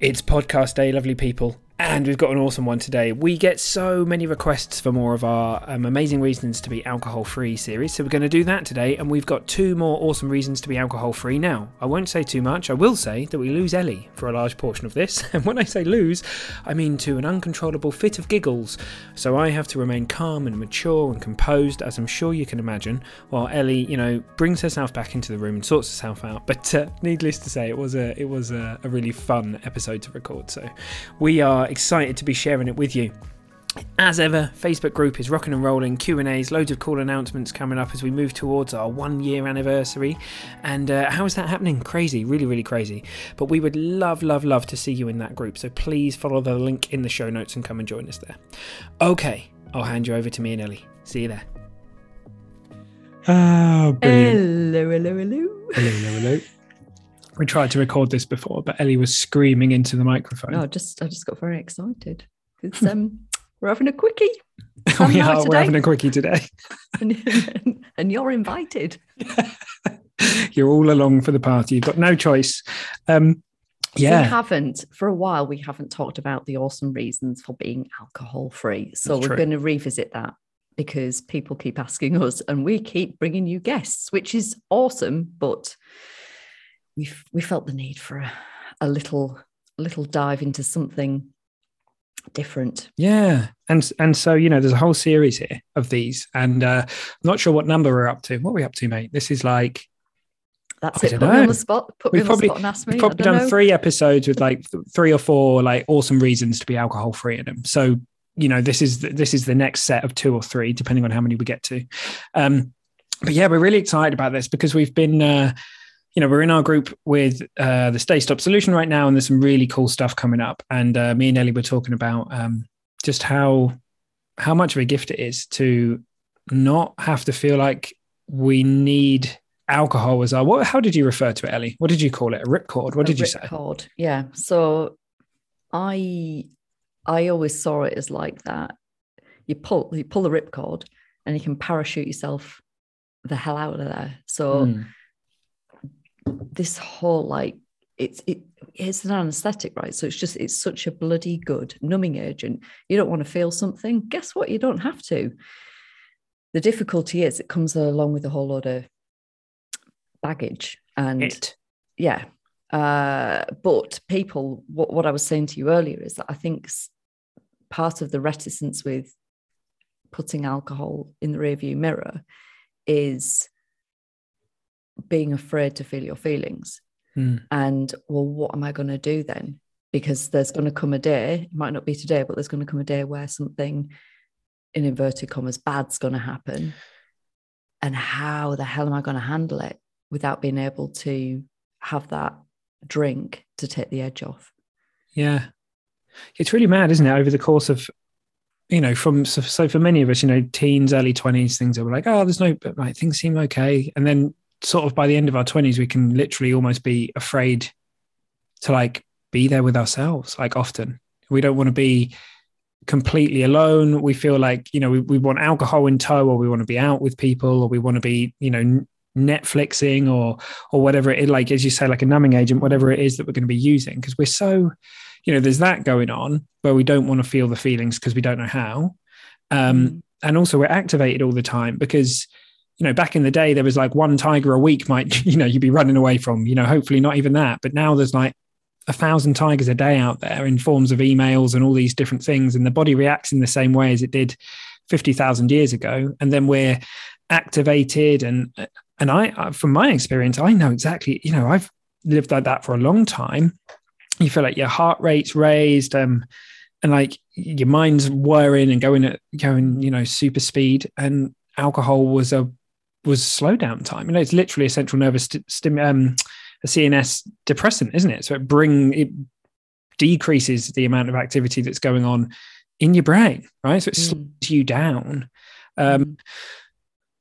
It's podcast day, lovely people. And we've got an awesome one today. We get so many requests for more of our um, amazing reasons to be alcohol free series. So we're going to do that today. And we've got two more awesome reasons to be alcohol free now. I won't say too much. I will say that we lose Ellie for a large portion of this. And when I say lose, I mean to an uncontrollable fit of giggles. So I have to remain calm and mature and composed, as I'm sure you can imagine, while Ellie, you know, brings herself back into the room and sorts herself out. But uh, needless to say, it was a it was a, a really fun episode to record. So we are excited to be sharing it with you. As ever, Facebook group is rocking and rolling, Q&As, loads of cool announcements coming up as we move towards our one year anniversary. And uh, how is that happening? Crazy, really, really crazy. But we would love, love, love to see you in that group. So please follow the link in the show notes and come and join us there. Okay, I'll hand you over to me and Ellie. See you there. Oh. Hello, hello, hello. Hello, hello, hello. We tried to record this before, but Ellie was screaming into the microphone. No, just I just got very excited because um, we're having a quickie. we are. We're having a quickie today, and, and you're invited. you're all along for the party. You've got no choice. Um, yeah, we haven't for a while. We haven't talked about the awesome reasons for being alcohol free, so That's we're going to revisit that because people keep asking us, and we keep bringing you guests, which is awesome, but we we felt the need for a, a little a little dive into something different. Yeah, and and so you know, there's a whole series here of these, and uh, I'm not sure what number we're up to. What are we up to, mate? This is like. That's I it. Put know. me on the spot. Put we've me on probably, the spot and ask me. We've probably done know. three episodes with like three or four like awesome reasons to be alcohol free in them. So you know, this is this is the next set of two or three, depending on how many we get to. Um, but yeah, we're really excited about this because we've been. Uh, you know, we're in our group with uh, the Stay Stop solution right now, and there's some really cool stuff coming up. And uh, me and Ellie were talking about um, just how how much of a gift it is to not have to feel like we need alcohol as our what how did you refer to it ellie? What did you call it? A ripcord what a did you say? cord yeah. So i i always saw it as like that. You pull you pull the ripcord and you can parachute yourself the hell out of there. So mm this whole like it's it it's an anesthetic, right? So it's just it's such a bloody good numbing agent. You don't want to feel something. Guess what? You don't have to. The difficulty is it comes along with a whole lot of baggage and it. yeah. Uh, but people, what, what I was saying to you earlier is that I think part of the reticence with putting alcohol in the rearview mirror is being afraid to feel your feelings. Mm. And well, what am I going to do then? Because there's going to come a day, it might not be today, but there's going to come a day where something in inverted commas bad's going to happen. And how the hell am I going to handle it without being able to have that drink to take the edge off? Yeah. It's really mad, isn't it? Over the course of you know, from so, so, for many of us, you know, teens, early twenties, things that were like, oh, there's no, but like things seem okay, and then sort of by the end of our 20s we can literally almost be afraid to like be there with ourselves like often. We don't want to be completely alone. We feel like you know we, we want alcohol in tow or we want to be out with people or we want to be you know netflixing or or whatever it like as you say like a numbing agent whatever it is that we're going to be using. Because we're so you know there's that going on where we don't want to feel the feelings because we don't know how. Um mm. and also we're activated all the time because you know, back in the day, there was like one tiger a week might, you know, you'd be running away from, you know, hopefully not even that. But now there's like a thousand tigers a day out there in forms of emails and all these different things. And the body reacts in the same way as it did 50,000 years ago. And then we're activated. And, and I, from my experience, I know exactly, you know, I've lived like that for a long time. You feel like your heart rate's raised. Um, and like your mind's whirring and going at going, you know, super speed. And alcohol was a was slow down time. You know, it's literally a central nervous st- stim- um, a CNS depressant, isn't it? So it bring it decreases the amount of activity that's going on in your brain, right? So it mm. slows you down. Um, mm.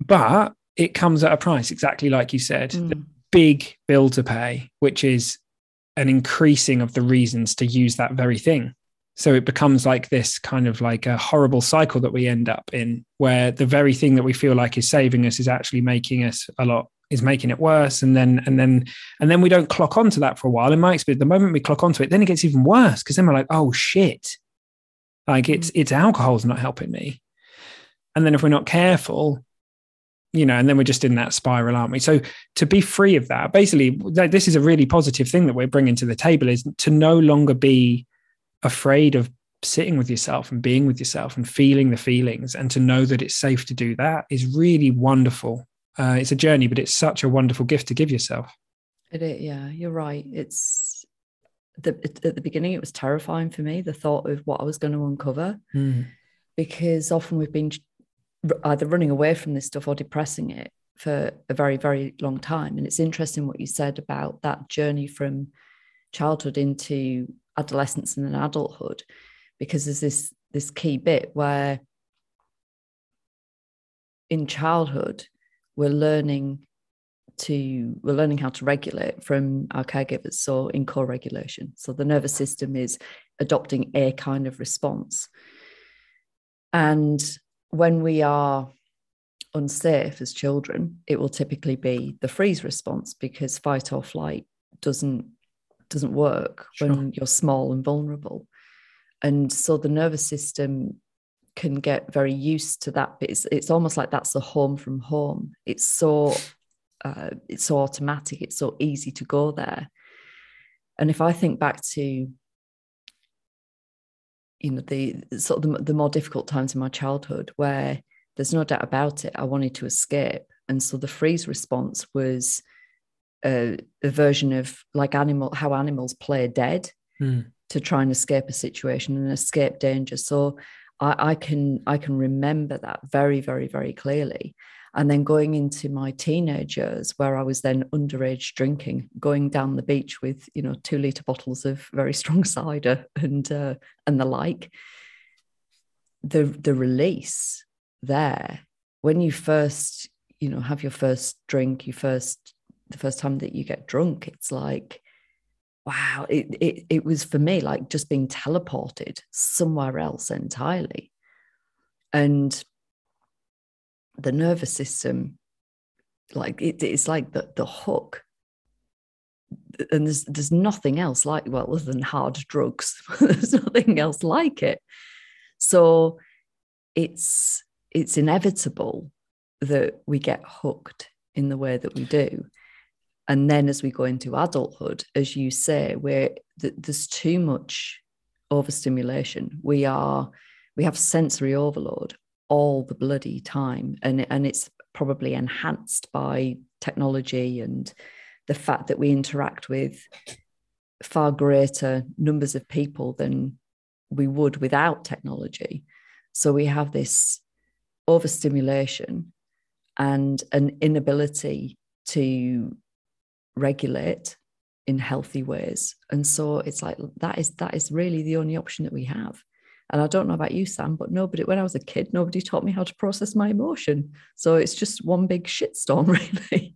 But it comes at a price, exactly like you said. Mm. The big bill to pay, which is an increasing of the reasons to use that very thing. So it becomes like this kind of like a horrible cycle that we end up in, where the very thing that we feel like is saving us is actually making us a lot is making it worse. And then and then and then we don't clock onto that for a while. In my experience the moment we clock onto it then it gets even worse because then we're like oh shit. Like it's mm. it's alcohol's not helping me. And then if we're not careful you know and then we're just in that spiral aren't we? So to be free of that basically this is a really positive thing that we're bringing to the table is to no longer be afraid of sitting with yourself and being with yourself and feeling the feelings and to know that it's safe to do that is really wonderful. Uh, it's a journey but it's such a wonderful gift to give yourself. It is yeah you're right. It's the, at the beginning it was terrifying for me the thought of what i was going to uncover. Mm. because often we've been either running away from this stuff or depressing it for a very very long time. And it's interesting what you said about that journey from childhood into adolescence and then adulthood because there's this this key bit where in childhood we're learning to we're learning how to regulate from our caregivers so in co-regulation. So the nervous system is adopting a kind of response. And when we are unsafe as children it will typically be the freeze response because fight or flight doesn't doesn't work sure. when you're small and vulnerable. And so the nervous system can get very used to that. But it's, it's almost like that's the home from home. It's so uh, it's so automatic. It's so easy to go there. And if I think back to you know the sort of the, the more difficult times in my childhood where there's no doubt about it, I wanted to escape, and so the freeze response was a, a version of like animal how animals play dead mm. to try and escape a situation and escape danger. So I, I can I can remember that very very very clearly. And then going into my teenage years, where I was then underage drinking, going down the beach with you know two liter bottles of very strong cider and uh, and the like. The the release there when you first you know have your first drink, you first the first time that you get drunk, it's like, wow, it, it, it was for me like just being teleported somewhere else entirely. And the nervous system, like it, it's like the, the hook. And there's there's nothing else like well other than hard drugs. there's nothing else like it. So it's it's inevitable that we get hooked in the way that we do and then as we go into adulthood as you say where th- there's too much overstimulation. We are we have sensory overload all the bloody time. And and it's probably enhanced by technology and the fact that we interact with far greater numbers of people than we would without technology. So we have this overstimulation and an inability to regulate in healthy ways. And so it's like that is that is really the only option that we have. And i don't know about you sam but nobody when i was a kid nobody taught me how to process my emotion. So it's just one big shitstorm really.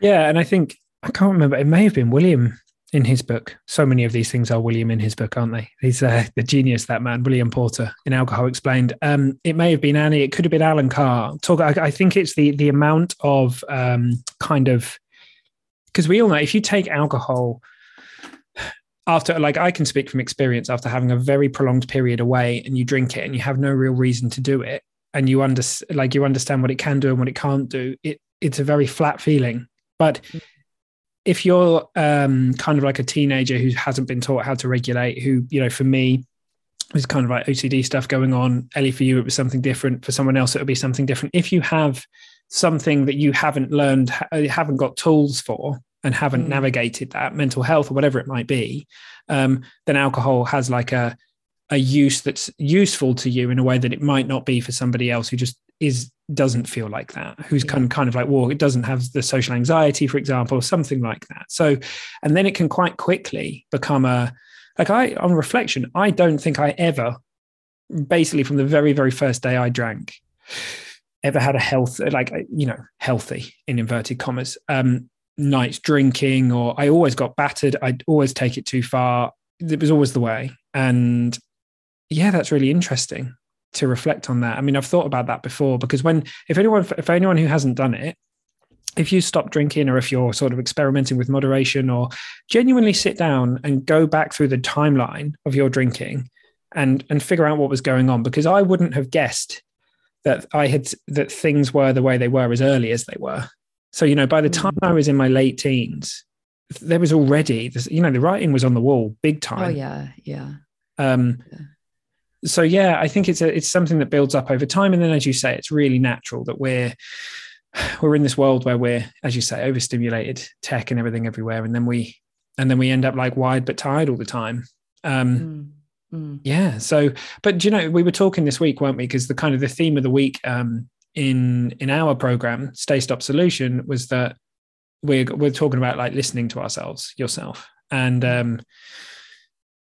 Yeah and i think i can't remember it may have been william in his book. So many of these things are william in his book aren't they? He's uh, the genius that man william porter in alcohol explained. Um, it may have been annie it could have been Allen Carr. Talk I, I think it's the the amount of um, kind of because we all know if you take alcohol after like i can speak from experience after having a very prolonged period away and you drink it and you have no real reason to do it and you under like you understand what it can do and what it can't do it it's a very flat feeling. But if you're um, kind of like a teenager who hasn't been taught how to regulate who you know for me was kind of like ocd stuff going on. Ellie for you it was something different. For someone else it would be something different. If you have something that you haven't learned, uh, haven't got tools for, and haven't mm. navigated that mental health or whatever it might be, um, then alcohol has like a a use that's useful to you in a way that it might not be for somebody else who just is doesn't feel like that who's kind of, kind of like well it doesn't have the social anxiety for example or something like that so and then it can quite quickly become a like i on reflection i don't think i ever basically from the very very first day i drank ever had a health like you know healthy in inverted commas um nights drinking or i always got battered. I'd always take it too far. It was always the way. And yeah that's really interesting to reflect on that. I mean i've thought about that before because when if anyone if anyone who hasn't done it if you stop drinking or if you're sort of experimenting with moderation or genuinely sit down and go back through the timeline of your drinking and and figure out what was going on because i wouldn't have guessed that I had that things were the way they were as early as they were. So you know, by the hmm. time I was in my late teens, there was already this, you know the writing was on the wall big oh, time. Oh yeah, yeah. Um, yeah. So yeah, I think it's a, it's something that builds up over time, and then as you say, it's really natural that we're we're in this world where we're, as you say, overstimulated, tech and everything everywhere, and then we and then we end up like wide but tired all the time. Um, mm. Mm. Yeah. So, but you know, we were talking this week, weren't we? Because the kind of the theme of the week um, in in our program, Stay Stop Solution, was that we're we're talking about like listening to ourselves, yourself, and um,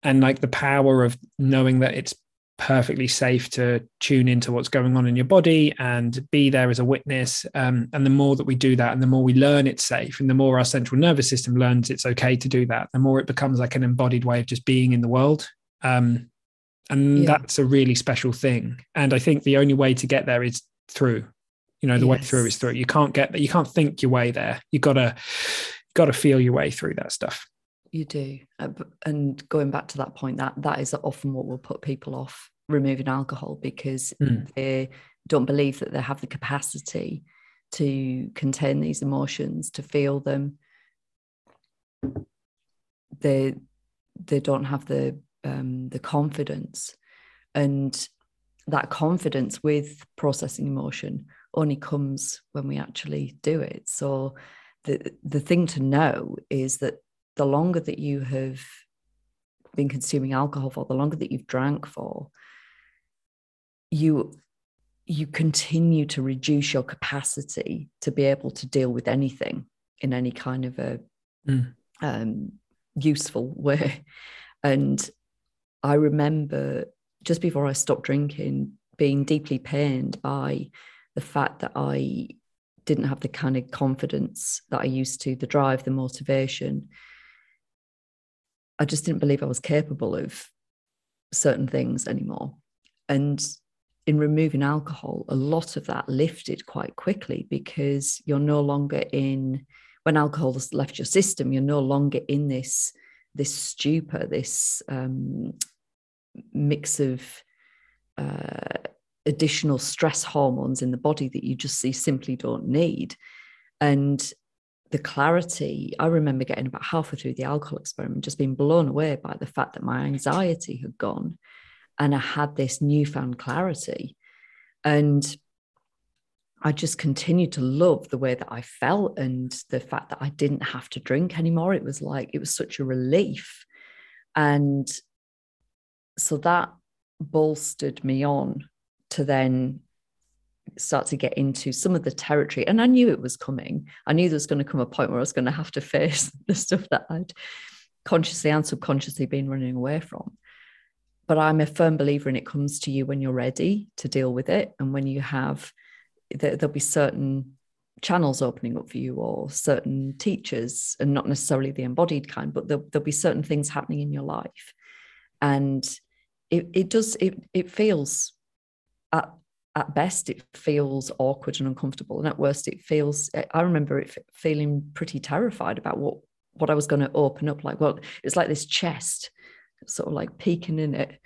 and like the power of knowing that it's perfectly safe to tune into what's going on in your body and be there as a witness. Um, and the more that we do that, and the more we learn it's safe, and the more our central nervous system learns it's okay to do that, the more it becomes like an embodied way of just being in the world. Um, and yeah. that's a really special thing. And I think the only way to get there is through. You know, the yes. way through is through. You can't get that. You can't think your way there. You gotta, gotta feel your way through that stuff. You do. Uh, and going back to that point, that that is often what will put people off removing alcohol because mm. they don't believe that they have the capacity to contain these emotions, to feel them. They they don't have the um, the confidence. And that confidence with processing emotion only comes when we actually do it. So the the thing to know is that the longer that you have been consuming alcohol for the longer that you've drank for you you continue to reduce your capacity to be able to deal with anything in any kind of a mm. um, useful way. And I remember just before I stopped drinking being deeply pained by the fact that I didn't have the kind of confidence that I used to, the drive, the motivation. I just didn't believe I was capable of certain things anymore. And in removing alcohol, a lot of that lifted quite quickly because you're no longer in, when alcohol has left your system, you're no longer in this this stupor, this um, mix of uh, additional stress hormones in the body that you just see simply don't need. And the clarity, I remember getting about halfway through the alcohol experiment, just being blown away by the fact that my anxiety had gone and I had this newfound clarity. And I just continued to love the way that I felt and the fact that I didn't have to drink anymore. It was like, it was such a relief. And so that bolstered me on to then start to get into some of the territory. And I knew it was coming. I knew there was going to come a point where I was going to have to face the stuff that I'd consciously and subconsciously been running away from. But I'm a firm believer in it comes to you when you're ready to deal with it. And when you have, there, there'll be certain channels opening up for you or certain teachers, and not necessarily the embodied kind, but there'll, there'll be certain things happening in your life and it, it does it it feels at at best it feels awkward and uncomfortable and at worst it feels i remember it feeling pretty terrified about what what i was going to open up like well it's like this chest sort of like peeking in it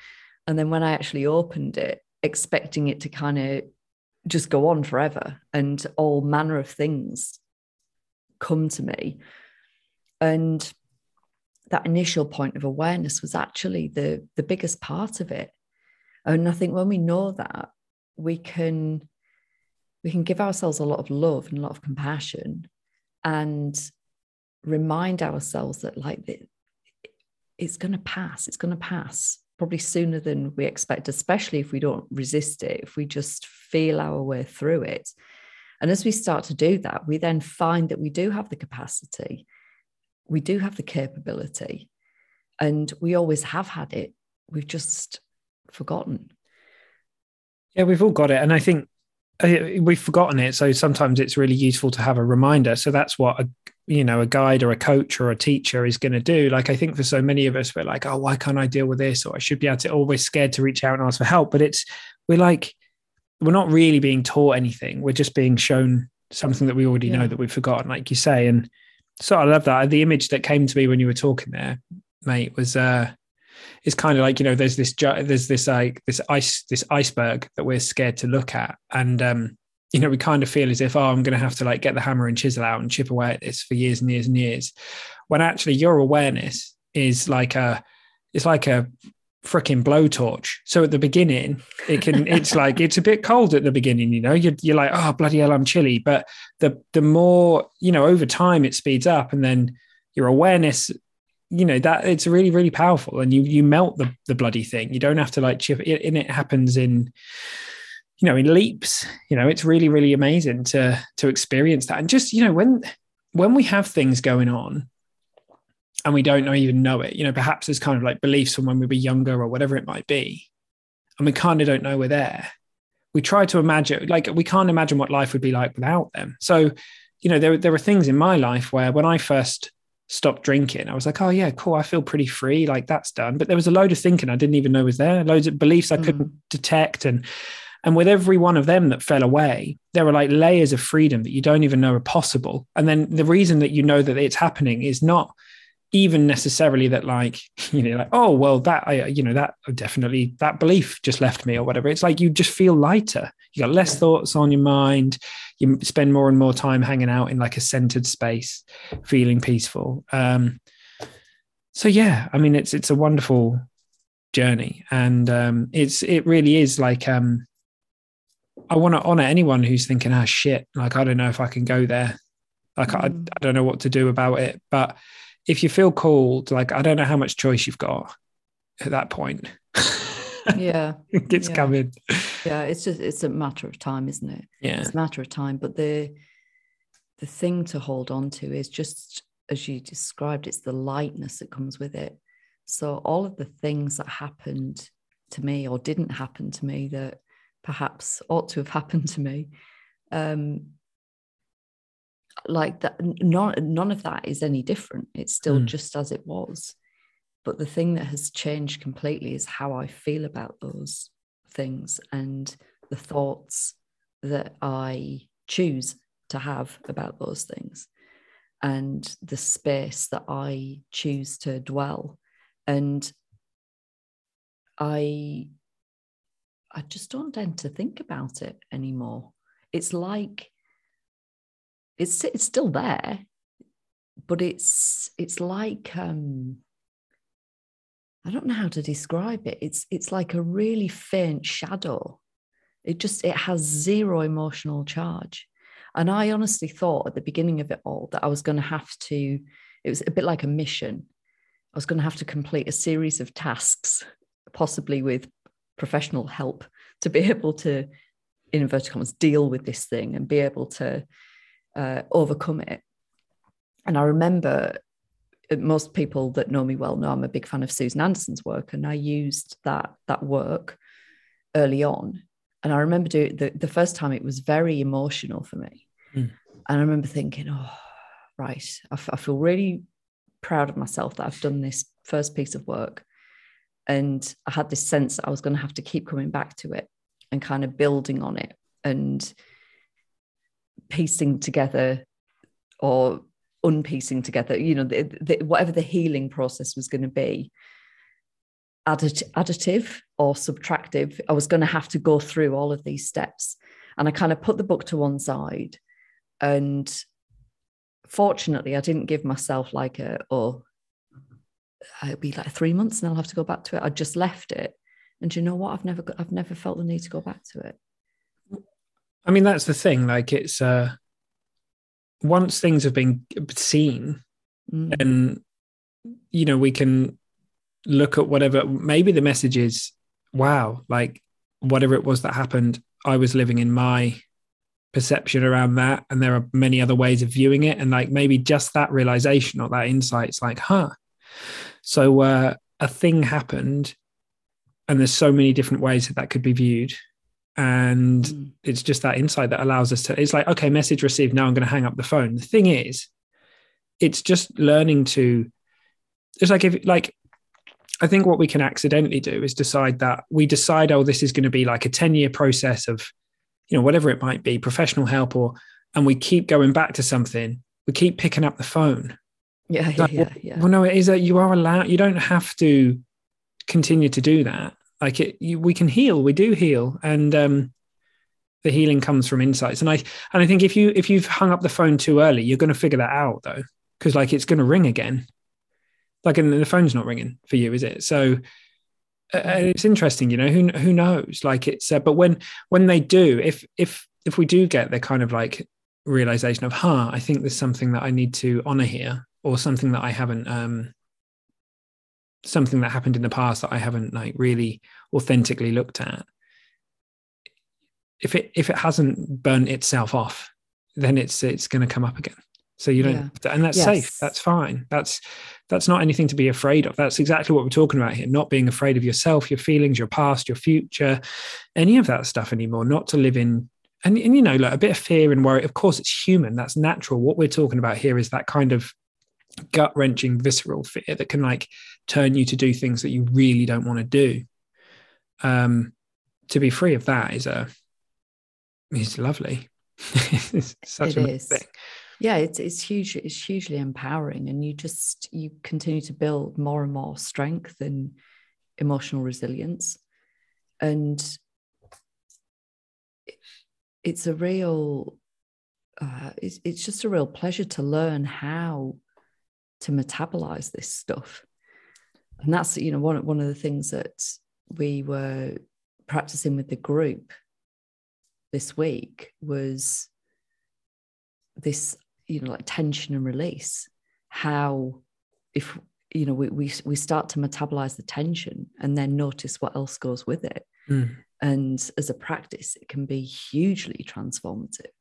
and then when i actually opened it expecting it to kind of just go on forever and all manner of things come to me and that initial point of awareness was actually the the biggest part of it and i think when we know that we can we can give ourselves a lot of love and a lot of compassion and remind ourselves that like it's going to pass it's going to pass probably sooner than we expect, especially if we don't resist it, if we just feel our way through it. And as we start to do that, we then find that we do have the capacity, we do have the capability, and we always have had it. We've just forgotten. Yeah, we've all got it. And I think uh, we've forgotten it. So sometimes it's really useful to have a reminder. So that's what a you know a guide or a coach or a teacher is going to do. Like I think for so many of us, we're like, oh, why can't I deal with this? Or I should be able to. Always scared to reach out and ask for help. But it's we're like we're not really being taught anything. We're just being shown something that we already yeah. know that we've forgotten, like you say. And so I love that. The image that came to me when you were talking there, mate, was uh it's kind of like you know there's this there's this like this ice this iceberg that we're scared to look at and um you know we kind of feel as if oh i'm going to have to like get the hammer and chisel out and chip away at this for years and years and years when actually your awareness is like a it's like a freaking blowtorch. So at the beginning it can it's like it's a bit cold at the beginning you know? You're, you're like oh bloody hell i'm chilly. But the the more you know over time it speeds up and then your awareness you know that it's really really powerful and you you melt the the bloody thing. You don't have to like chip it and it happens in you know in leaps you know? It's really really amazing to to experience that. And just you know when when we have things going on and we don't even know it you know perhaps there's kind of like beliefs from when we were younger or whatever it might be and we kind of don't know we're there we try to imagine like we can't imagine what life would be like without them so you know there, there are things in my life where when i first stopped drinking, I was like, oh yeah, cool. I feel pretty free. Like that's done. But there was a load of thinking I didn't even know was there, loads of beliefs I couldn't mm. detect. And and with every one of them that fell away, there were like layers of freedom that you don't even know are possible. And then the reason that you know that it's happening is not even necessarily that like you know like oh well that i you know that definitely that belief just left me or whatever. It's like you just feel lighter. You got less thoughts on your mind. You spend more and more time hanging out in like a centered space feeling peaceful. Um so yeah i mean it's it's a wonderful journey. And um it's it really is like um i want to honor anyone who's thinking ah shit like i don't know if i can go there. Like mm. I, I don't know what to do about it. But if you feel called like i don't know how much choice you've got at that point. Yeah. It's yeah. coming. Yeah it's just it's a matter of time isn't it? Yeah. It's a matter of time but the the thing to hold on to is just as you described it's the lightness that comes with it. So all of the things that happened to me or didn't happen to me that perhaps ought to have happened to me um like that none, none of that is any different it's still mm. just as it was but the thing that has changed completely is how I feel about those things and the thoughts that I choose to have about those things and the space that I choose to dwell. And I I just don't tend to think about it anymore. It's like it's it's still there, but it's it's like um I don't know how to describe it. It's it's like a really faint shadow. It just it has zero emotional charge. And I honestly thought at the beginning of it all that I was going to have to, it was a bit like a mission. I was going to have to complete a series of tasks, possibly with professional help, to be able to, in inverted commas, deal with this thing and be able to uh, overcome it. And I remember most people that know me well know I'm a big fan of Susan Anderson's work, and I used that that work early on. And I remember doing the, the first time it was very emotional for me. Mm. And I remember thinking, oh, right, I, f- I feel really proud of myself that I've done this first piece of work. And I had this sense that I was going to have to keep coming back to it and kind of building on it and piecing together or unpiecing together, you know, the, the, whatever the healing process was going to be, addit- additive or subtractive, I was going to have to go through all of these steps. And I kind of put the book to one side. And fortunately, I didn't give myself like a, oh, it'll be like three months and I'll have to go back to it. I just left it. And you know what? I've never, I've never felt the need to go back to it. I mean, that's the thing. Like, it's, uh, once things have been seen mm. and you know we can look at whatever maybe the message is wow like whatever it was that happened i was living in my perception around that and there are many other ways of viewing it and like maybe just that realization or that insight it's like huh so uh, a thing happened and there's so many different ways that that could be viewed and mm. it's just that insight that allows us to it's like okay message received now i'm going to hang up the phone the thing is it's just learning to it's like if like i think what we can accidentally do is decide that we decide oh this is going to be like a 10 year process of you know whatever it might be professional help or and we keep going back to something we keep picking up the phone yeah yeah, yeah, yeah. well no it is that you are allowed you don't have to continue to do that like it you, we can heal we do heal and um the healing comes from insights. And i and i think if you if you've hung up the phone too early you're going to figure that out though because like it's going to ring again. Like and the phone's not ringing for you is it? So it's interesting you know who who knows? Like it's uh, but when when they do if if if we do get the kind of like realization of huh i think there's something that i need to honor here or something that i haven't um something that happened in the past that i haven't like really authentically looked at. If it if it hasn't burnt itself off then it's it's going to come up again. So you don't yeah. and that's yes. safe that's fine. That's that's not anything to be afraid of. That's exactly what we're talking about here not being afraid of yourself your feelings your past your future any of that stuff anymore not to live in and, and you know like a bit of fear and worry. Of course it's human. That's natural. What we're talking about here is that kind of gut wrenching visceral fear that can like turn you to do things that you really don't want to do. Um to be free of that is a is lovely. It's such it a is. thing. Yeah it's it's huge it's hugely empowering and you just you continue to build more and more strength and emotional resilience. And it's a real uh, it's, it's just a real pleasure to learn how to metabolize this stuff and that's you know one, one of the things that we were practicing with the group this week was this you know like tension and release. How if you know we we, we start to metabolize the tension and then notice what else goes with it. Mm. and as a practice it can be hugely transformative.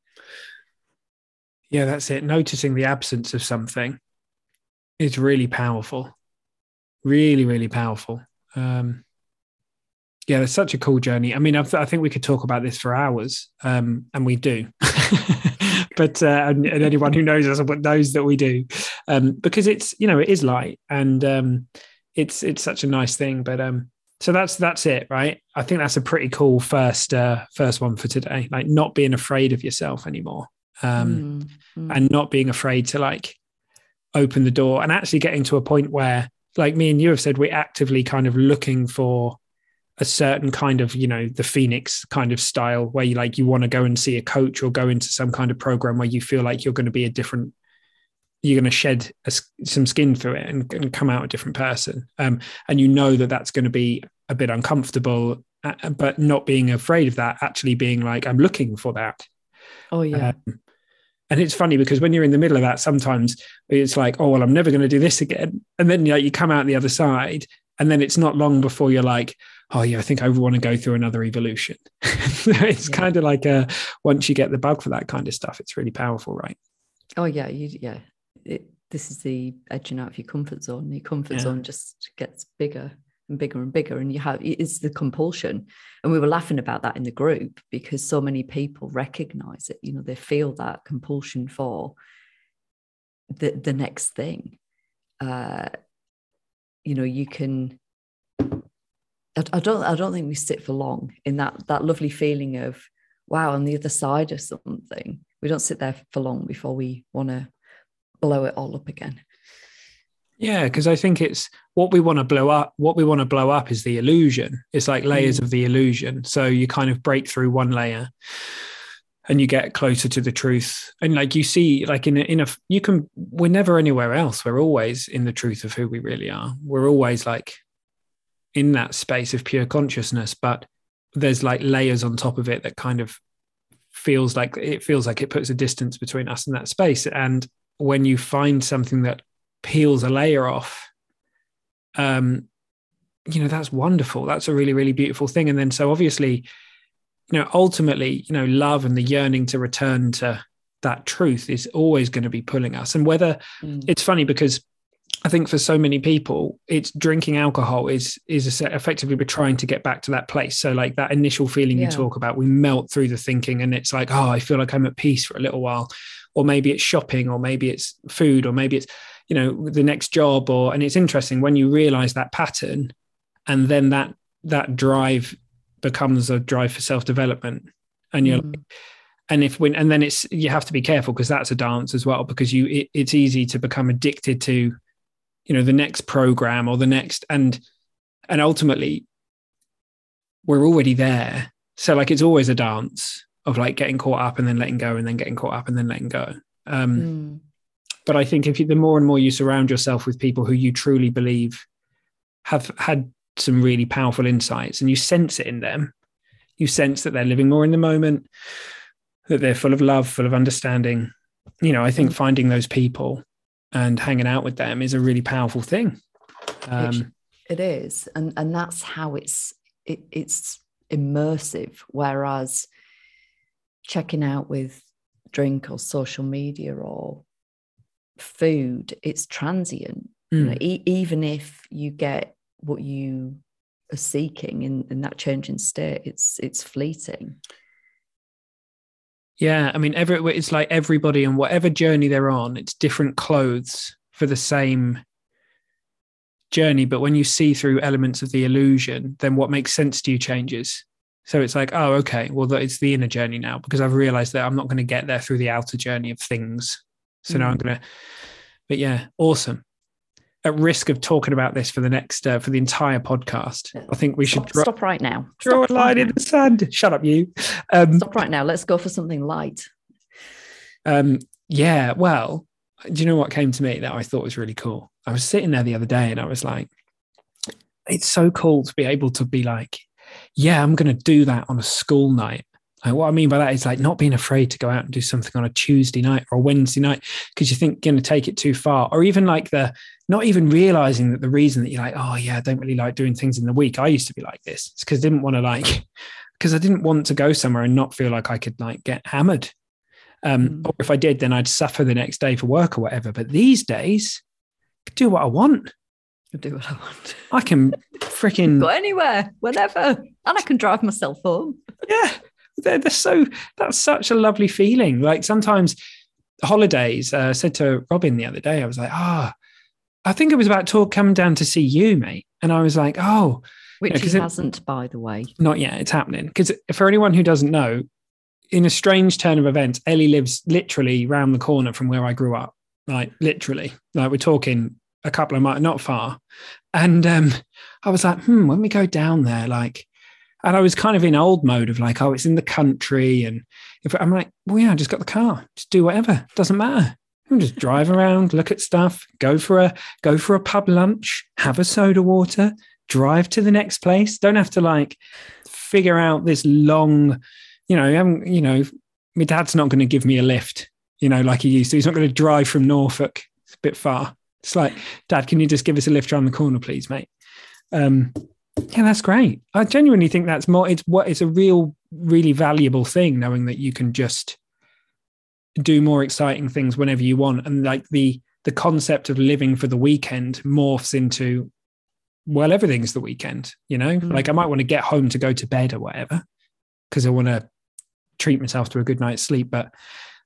Yeah that's it. Noticing the absence of something is really powerful really really powerful. Um yeah it's such a cool journey. I mean i, I think we could talk about this for hours um and we do. But uh, and, and, anyone who knows us knows that we do. Um, because it's you know it is light and um, it's it's such a nice thing but um so that's that's it right? I think that's a pretty cool first uh first one for today like not being afraid of yourself anymore um mm, mm. and not being afraid to like open the door and actually getting to a point where like me and you have said we're actively kind of looking for a certain kind of you know the phoenix kind of style where you like you want to go and see a coach or go into some kind of program where you feel like you're going to be a different you're going to shed a, some skin through it and, and, come out a different person. Um, and you know that that's going to be a bit uncomfortable uh, but not being afraid of that actually being like i'm looking for that. Oh yeah. Um, and it's funny because when you're in the middle of that sometimes it's like oh well i'm never going to do this again. And then you, know, you come out the other side and then it's not long before you're like oh yeah i think i want to go through another evolution. It's yeah. kind of like a once you get the bug for that kind of stuff it's really powerful right? Oh yeah you yeah. It, this is the edging out of your comfort zone. Your comfort yeah. zone just gets bigger and bigger and bigger and you have it's the compulsion and we were laughing about that in the group because so many people recognize it you know they feel that compulsion for the the next thing uh you know you can I, don't I don't think we sit for long in that that lovely feeling of wow on the other side of something. We don't sit there for long before we want to blow it all up again. Yeah, because I think it's what we want to blow up. What we want to blow up is the illusion. It's like layers mm. of the illusion. So you kind of break through one layer, and you get closer to the truth. And like you see, like in a, in a, you can. We're never anywhere else. We're always in the truth of who we really are. We're always like in that space of pure consciousness, but there's like layers on top of it that kind of feels like it feels like it puts a distance between us and that space. And when you find something that peels a layer off, um, you know that's wonderful that's a really really beautiful thing and then so obviously you know ultimately you know love and the yearning to return to that truth is always going to be pulling us and whether mm. it's funny because I think for so many people, it's drinking alcohol is is effectively we're trying to get back to that place. So like that initial feeling yeah. you talk about, we melt through the thinking, and it's like, oh, I feel like I'm at peace for a little while, or maybe it's shopping, or maybe it's food, or maybe it's you know the next job, or and it's interesting when you realize that pattern, and then that that drive becomes a drive for self development, and you're. Mm. Like, and if when and then it's you have to be careful because that's a dance as well because you it, it's easy to become addicted to you know the next program or the next and and ultimately we're already there so like it's always a dance of like getting caught up and then letting go and then getting caught up and then letting go um mm. But i think if you the more and more you surround yourself with people who you truly believe have had some really powerful insights and you sense it in them you sense that they're living more in the moment that they're full of love full of understanding you know i think finding those people and hanging out with them is a really powerful thing. Um, it, it is, and and that's how it's it, it's immersive. Whereas checking out with drink or social media or food, it's transient. Mm. You know, hmm. e- even if you get what you are seeking in, in that changing state, it's it's fleeting. Yeah, I mean, every it's like everybody and whatever journey they're on, it's different clothes for the same journey. But when you see through elements of the illusion, then what makes sense to you changes. So it's like, oh, okay, well, it's the inner journey now because I've realized that I'm not going to get there through the outer journey of things. So mm. now I'm mm. going to, but yeah, awesome at risk of talking about this for the next uh, for the entire podcast, I think we should stop, stop right now. Draw stop a line right in now. the sand. Shut up, you. Um, stop right now. Let's go for something light. Um, yeah. Well, do you know what came to me that I thought was really cool? I was sitting there the other day and I was like, it's so cool to be able to be like, yeah, I'm going to do that on a school night. And what I mean by that is like not being afraid to go out and do something on a Tuesday night or a Wednesday night because you think you're going to take it too far, or even like the not even realizing that the reason that you're like, oh yeah, I don't really like doing things in the week. I used to be like this. It's because I didn't want to like because I didn't want to go somewhere and not feel like I could like get hammered. Um, mm. Or if I did, then I'd suffer the next day for work or whatever. But these days, I do what I want. I do what I want. I can freaking go anywhere, whenever, and I can drive myself home. Yeah, they're, they're so that's such a lovely feeling. Like sometimes holidays. Uh, I said to Robin the other day, I was like, ah, oh, I think it was about talk coming down to see you, mate. And I was like, oh, which you know, he hasn't, by the way. Not yet. It's happening. Because for anyone who doesn't know, in a strange turn of events, Ellie lives literally round the corner from where I grew up. Like literally, like we're talking a couple of miles, not far. And um, I was like, hmm, when we go down there, like, and I was kind of in old mode of like, oh, it's in the country, and if I'm like, well, yeah, I just got the car, just do whatever, doesn't matter. You just drive around, look at stuff, go for a go for a pub lunch, have a soda water, drive to the next place. Don't have to like figure out this long, you know, I'm, you know, my dad's not going to give me a lift, you know, like he used to. He's not going to drive from Norfolk. It's a bit far. It's like, Dad, can you just give us a lift around the corner, please, mate? Um, yeah, that's great. I genuinely think that's more. It's what it's a real, really valuable thing knowing that you can just do more exciting things whenever you want and like the the concept of living for the weekend morphs into well everything's the weekend you know mm-hmm. like i might want to get home to go to bed or whatever because i want to treat myself to a good night's sleep but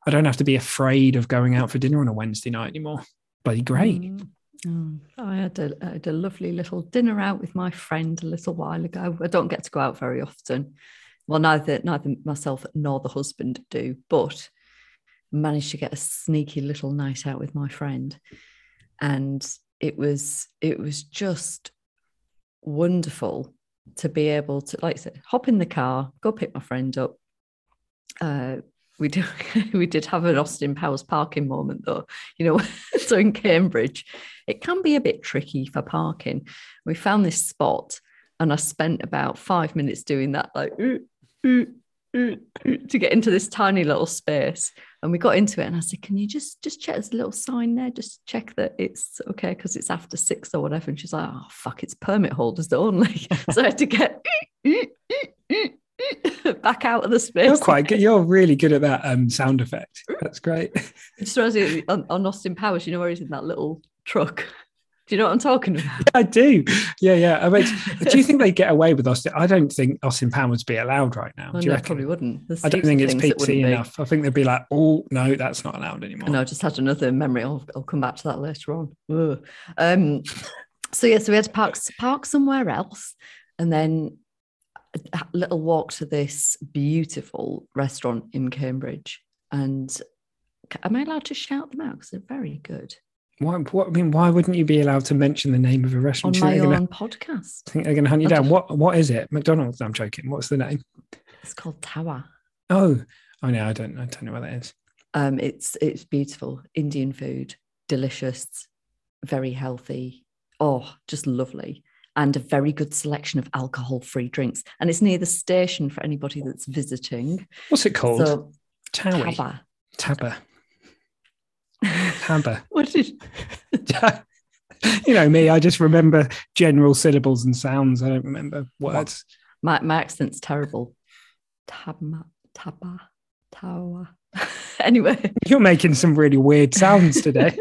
i don't have to be afraid of going out for dinner on a wednesday night anymore bloody great mm-hmm. Oh, I had had a lovely little dinner out with my friend a little while ago. I don't get to go out very often. Well, neither neither myself nor the husband do, but managed to get a sneaky little night out with my friend and it was it was just wonderful to be able to like I said hop in the car go pick my friend up uh, we do we did have an Austin Powers parking moment though you know so in Cambridge it can be a bit tricky for parking we found this spot and I spent about five minutes doing that like ooh, ooh, ooh, to get into this tiny little space And we got into it, and I said, "Can you just just check? A little sign there. Just check that it's okay because it's after six or whatever." And she's like, "Oh fuck, it's permit holders only." so I had to get back out of the space. You're quite good. You're really good at that um, sound effect. That's great. It just reminds me on, on Austin Powers, you know, where he's in that little truck. Do you know what I'm talking about? I do. Yeah, yeah. I mean, do you think they get away with Austin? I don't think Austin Powers be allowed right now. Oh, do you no, reckon? probably wouldn't. There's I don't think it's PC enough. I think they'd be like, oh no, that's not allowed anymore. Know, I just had another memory. I'll, I'll come back to that later on. Um, so yeah, so we had to park park somewhere else, and then a little walk to this beautiful restaurant in Cambridge. And am I allowed to shout them out because they're very good Why, what, I mean, why wouldn't you be allowed to mention the name of a on restaurant? You my own gonna- podcast? I think they're going to hunt you down? What What is it? McDonald's? I'm joking. What's the name? It's called Tower. Oh, oh no, I don't. I don't know what that is. Um, it's it's beautiful Indian food, delicious, very healthy. Oh, just lovely, and a very good selection of alcohol-free drinks. And it's near the station for anybody that's visiting. What's it called? So Towie. Taba. Tabba. Tabba. what did you know me. I just remember general syllables and sounds. I don't remember words. my my accent's terrible? Taba, taba, tawa. anyway, You're making some really weird sounds today.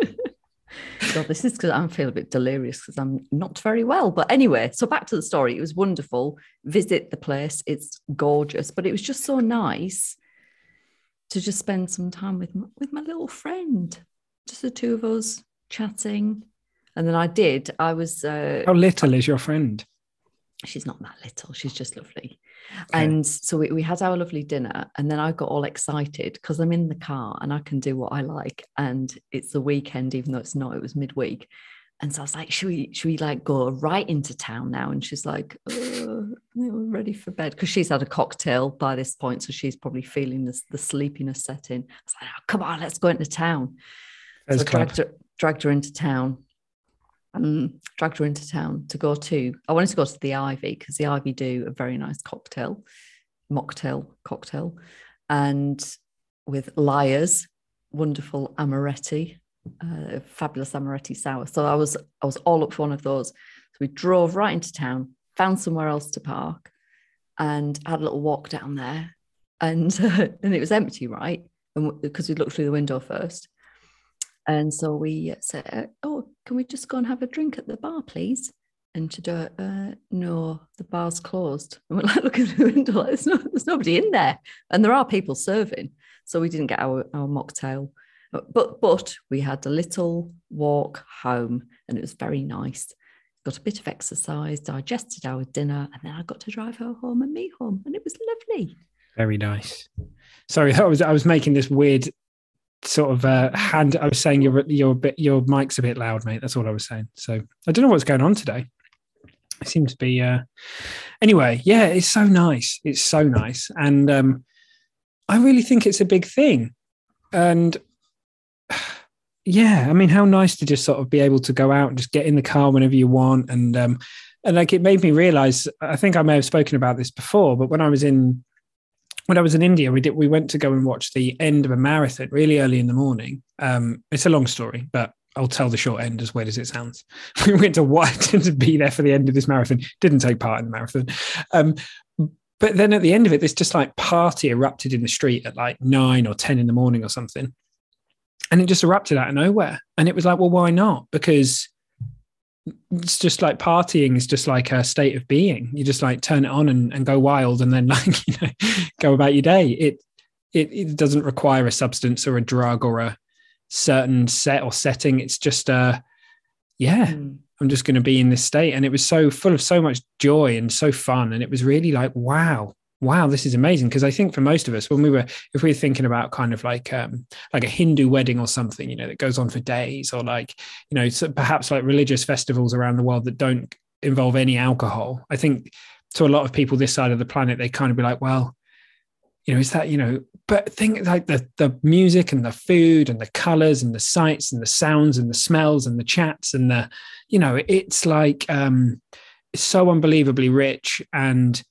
God, this is because I'm feeling a bit delirious because I'm not very well. But anyway, so back to the story. It was wonderful. Visit the place. It's gorgeous, but it was just so nice to just spend some time with my, with my little friend. Just the two of us chatting. And then I did. I was. Uh, How little is your friend? she's not that little. She's just lovely. Okay. And so we, we had our lovely dinner, and then I got all excited because I'm in the car and I can do what I like. And it's the weekend, even though it's not, it was midweek. And so I was like, should we, should we like go right into town now? And she's like, uh, we're ready for bed because she's had a cocktail by this point. So she's probably feeling this, the sleepiness set in. I was like, oh, come on, let's go into town. So I dragged her, dragged her into town. Um, dragged her into town to go to. I wanted to go to the Ivy because the Ivy do a very nice cocktail, mocktail cocktail, and with Lyre's, wonderful amaretti, uh, fabulous amaretti sour. So I was I was all up for one of those. So we drove right into town, found somewhere else to park, and had a little walk down there, and and it was empty, right? And because we looked through the window first. And so we said, "Oh, can we just go and have a drink at the bar, please?" And she do, uh, "No, the bar's closed." And we're like looking through the window, like, "There's, no, there's nobody in there," and there are people serving, so we didn't get our our mocktail. But but, but we had a little walk home, and it was very nice. Got a bit of exercise, digested our dinner, and then I got to drive her home and me home, and it was lovely. Very nice. Sorry, I was I was making this weird sort of uh, hand. I was saying your your bit your mic's a bit loud, mate. That's all I was saying. So I don't know what's going on today. It seems to be. Uh... Anyway, yeah, it's so nice. It's so nice, and um, I really think it's a big thing. And yeah, I mean, how nice to just sort of be able to go out and just get in the car whenever you want, and um, and like it made me realize. I think I may have spoken about this before, but when I was in when I was in India, we did we went to go and watch the end of a marathon really early in the morning. Um, it's a long story, but I'll tell the short end as weird as it sounds. We went to what to be there for the end of this marathon. Didn't take part in the marathon. Um, but then at the end of it, this just like party erupted in the street at like nine or ten in the morning or something, and it just erupted out of nowhere. And it was like, well, why not? Because it's just like partying is just like a state of being. You just like turn it on and, and go wild, and then like you know go about your day. It it it doesn't require a substance or a drug or a certain set or setting. It's just uh yeah, Mm. I'm just going to be in this state. And it was so full of so much joy and so fun. And it was really like, wow, wow, this is amazing. Because I think for most of us, when we were, if we were thinking about kind of like, um, like a Hindu wedding or something, you know, that goes on for days, or like, you know, so perhaps like religious festivals around the world that don't involve any alcohol. I think to a lot of people this side of the planet, they kind of be like, well, you know, is that, you know, but think like the the music and the food and the colors and the sights and the sounds and the smells and the chats and the, you know, it's like um so unbelievably rich and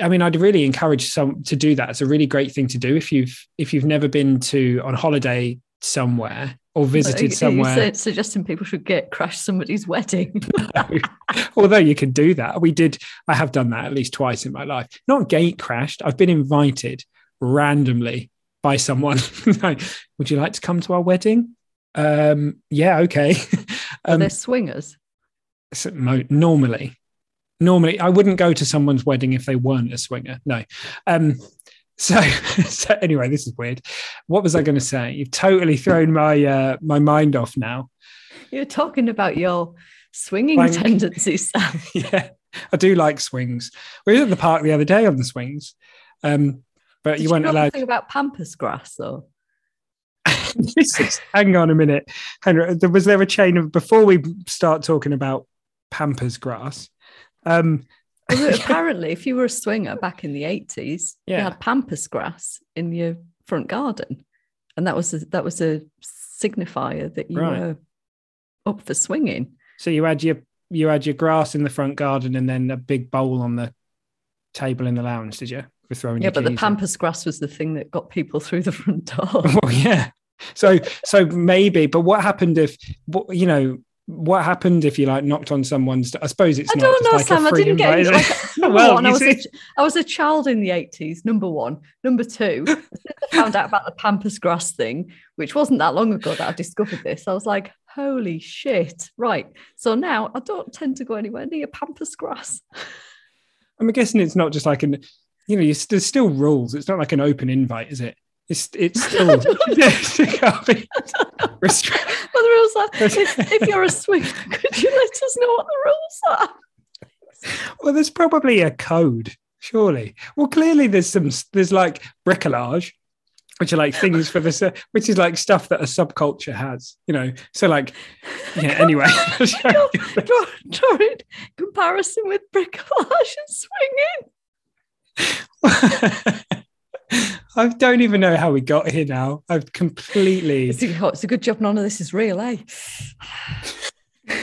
I mean, I'd really encourage some to do that. It's a really great thing to do if you've if you've never been to on holiday somewhere or visited somewhere. Suggesting people should get crash somebody's wedding. no. Although you can do that. We did, I have done that at least twice in my life. Not gate crashed. I've been invited randomly by someone. Would you like to come to our wedding? Um, yeah, okay. um, Are they swingers? So, normally, normally I wouldn't go to someone's wedding if they weren't a swinger. No. Um, so, so anyway, this is weird. What was I going to say? You've totally thrown my uh, my mind off now. You're talking about your swinging tendencies, Sam. yeah, I do like swings. We were at the park the other day on the swings, um, but Did you weren't you allowed. Think about pampas grass, though. hang on a minute, Henry. Was there a chain of before we start talking about pampas grass? Um, apparently, if you were a swinger back in the 80s, yeah. you had pampas grass in your front garden. And that was a, that was a signifier that you right. were up for swinging. So you had your you had your grass in the front garden and then a big bowl on the table in the lounge, did you? For throwing yeah, but the pampas in. grass was the thing that got people through the front door. well, yeah. So so maybe, but what happened if you know what happened if you like knocked on someone's? I suppose it's. I not don't know, like Sam. I didn't get. Like, well, one, I was, a, I was a child in the eighties. Number one. Number two, I found out about the pampas grass thing, which wasn't that long ago that I discovered this. I was like, holy shit! Right. So now I don't tend to go anywhere near pampas grass. I'm guessing it's not just like an, you know, there's still rules. It's not like an open invite, is it? It's it's still it can't be restricted. Well, the rules are if, if you're a swinger, could you let us know what the rules are? Well, there's probably a code, surely. Well, clearly there's some there's like bricolage, which are like things for this, which is like stuff that a subculture has, you know. So like, yeah. Anyway, draw, draw, comparison with bricolage and swinging. I don't even know how we got here now. I've completely. It's a, it's a good job none of this is real, eh?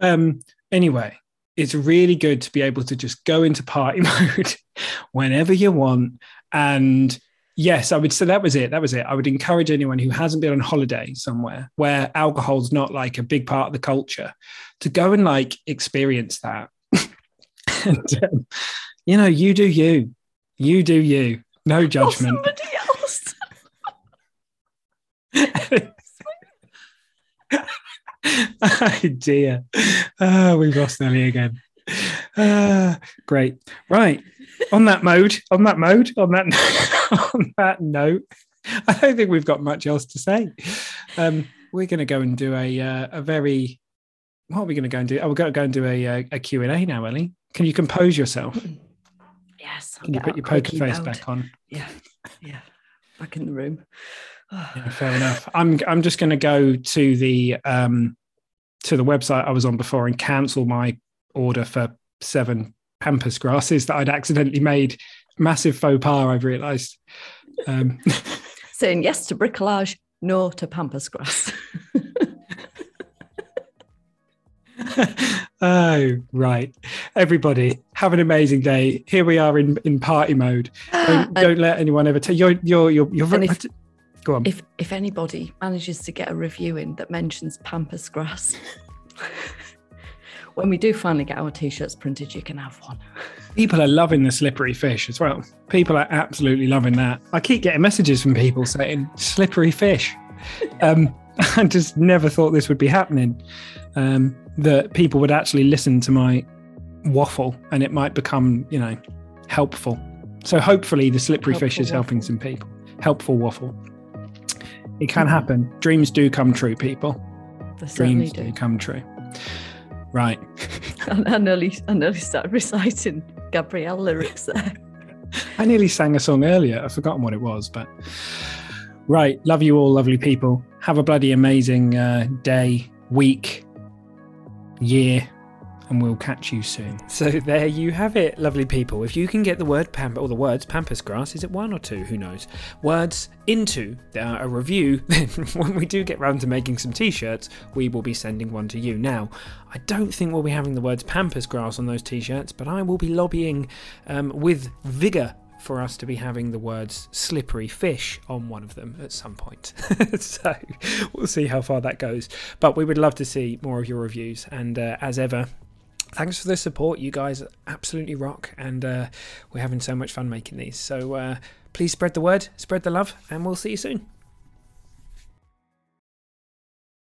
um. Anyway, it's really good to be able to just go into party mode whenever you want. And yes, I would say that was it. That was it. I would encourage anyone who hasn't been on holiday somewhere where alcohol's not like a big part of the culture to go and like experience that. and, um, you know, you do you you do you. No judgment. Or somebody else. oh dear. Oh, we've lost Nelly again. Uh, great. Right. On that mode, on that mode, on that on that note, I don't think we've got much else to say. Um, we're going to go and do a uh, a very what are we going to go and do? Oh, we're going to go and do a, a, a Q&A now, Ellie. Can you compose yourself? Yes. Can you put your poker face back on? Yeah. Yeah. Back in the room. yeah, fair enough. I'm I'm just going to go to the um to the website I was on before and cancel my order for seven pampas grasses that I'd accidentally made. Massive faux pas, I've realised. Um, Saying yes to bricolage, no to pampas grass. oh, right. Everybody, have an amazing day. Here we are in, in party mode. Don't, don't let anyone ever tell you're you're you're, you're if, go on. If if anybody manages to get a review in that mentions pampas grass, when we do finally get our t-shirts printed, you can have one. People are loving the slippery fish as well. People are absolutely loving that. I keep getting messages from people saying slippery fish. Um, I just never thought this would be happening. Um, that people would actually listen to my waffle and it might become, you know, helpful. So hopefully the slippery helpful fish is waffle. helping some people. Helpful waffle. It can mm-hmm. happen. Dreams do come true, people. They Dreams do. do come true. Right. I, nearly, I nearly started reciting Gabrielle lyrics there. I nearly sang a song earlier. I've forgotten what it was, but right. Love you all, lovely people. Have a bloody amazing uh, day, week, year, and we'll catch you soon. So there you have it, lovely people. If you can get the word pampa or the words pampas grass, is it one or two? Who knows? Words into uh, a review, then when we do get round to making some t-shirts, we will be sending one to you. Now, I don't think we'll be having the words pampas grass on those t-shirts, but I will be lobbying um, with vigour for us to be having the words slippery fish on one of them at some point. so we'll see how far that goes. But we would love to see more of your reviews. And uh, as ever, thanks for the support. You guys absolutely rock. And uh, we're having so much fun making these. So uh, please spread the word, spread the love, and we'll see you soon.